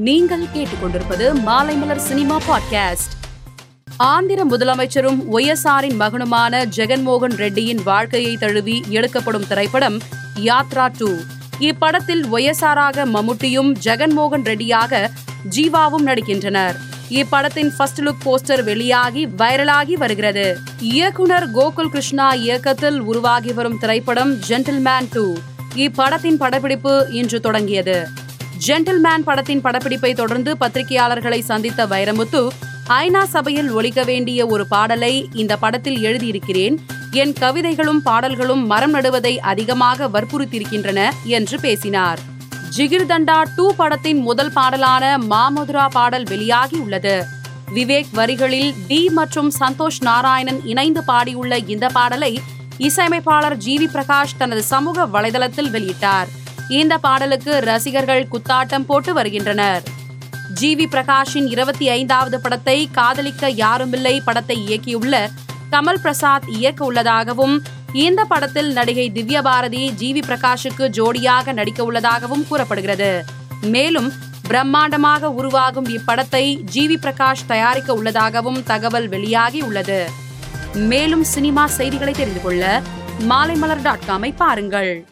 நீங்கள் கேட்டுக்கொண்டிருப்பது Maalaimalar cinema podcast. Andhra முதலமைச்சரும் ஒய்எஸ்ஆரின் மகனுமான ஜெகன்மோகன் ரெட்டியின் வாழ்க்கையை தழுவி எடுக்கப்படும் திரைப்படம் யாத்ரா டூ. இப்படத்தில் ஒய்எஸ்ஆராக மம்முட்டியும் ஜெகன்மோகன் ரெட்டியாக ஜீவாவும் நடிக்கின்றனர். இப்படத்தின் ஃபர்ஸ்ட் லுக் போஸ்டர் வெளியாகி வைரலாகி வருகிறது. இயக்குனர் கோகுல் கிருஷ்ணா இயக்கத்தில் உருவாகி வரும் திரைப்படம் ஜென்டில்மேன் டூ இப்படத்தின் படப்பிடிப்பு இன்று தொடங்கியது. ஜென்டில்மேன் படத்தின் படப்பிடிப்பை தொடர்ந்து பத்திரிகையாளர்களை சந்தித்த வைரமுத்து ஐநா சபையில் ஒழிக்க வேண்டிய ஒரு பாடலை இந்த படத்தில் எழுதியிருக்கிறேன். என் கவிதைகளும் பாடல்களும் மரம் நடுவதை அதிகமாக வற்புறுத்தியிருக்கின்றன என்று பேசினார். ஜிகிர்தண்டா டூ படத்தின் முதல் பாடலான மாமதுரா பாடல் வெளியாகி உள்ளது. விவேக் வரிகளில் டி மற்றும் சந்தோஷ் நாராயணன் இணைந்து பாடியுள்ள இந்த பாடலை இசையமைப்பாளர் ஜி வி பிரகாஷ் தனது சமூக வலைதளத்தில் வெளியிட்டார். இந்த பாடலுக்கு ரசிகர்கள் குத்தாட்டம் போட்டு வருகின்றனர். ஜி வி பிரகாஷின் இருபத்தி ஐந்தாவது படத்தை காதலிக்க யாருமில்லை படத்தை இயக்கியுள்ள கமல் பிரசாத் இயக்க உள்ளதாகவும் இந்த படத்தில் நடிகை திவ்ய பாரதி ஜி வி பிரகாஷுக்கு ஜோடியாக நடிக்க உள்ளதாகவும் கூறப்படுகிறது. மேலும் பிரம்மாண்டமாக உருவாகும் இப்படத்தை ஜி வி பிரகாஷ் தயாரிக்க உள்ளதாகவும் தகவல் வெளியாகி உள்ளது. மேலும் சினிமா செய்திகளை தெரிந்து கொள்ள மாலைமலர் டாட் காமை பாருங்கள்.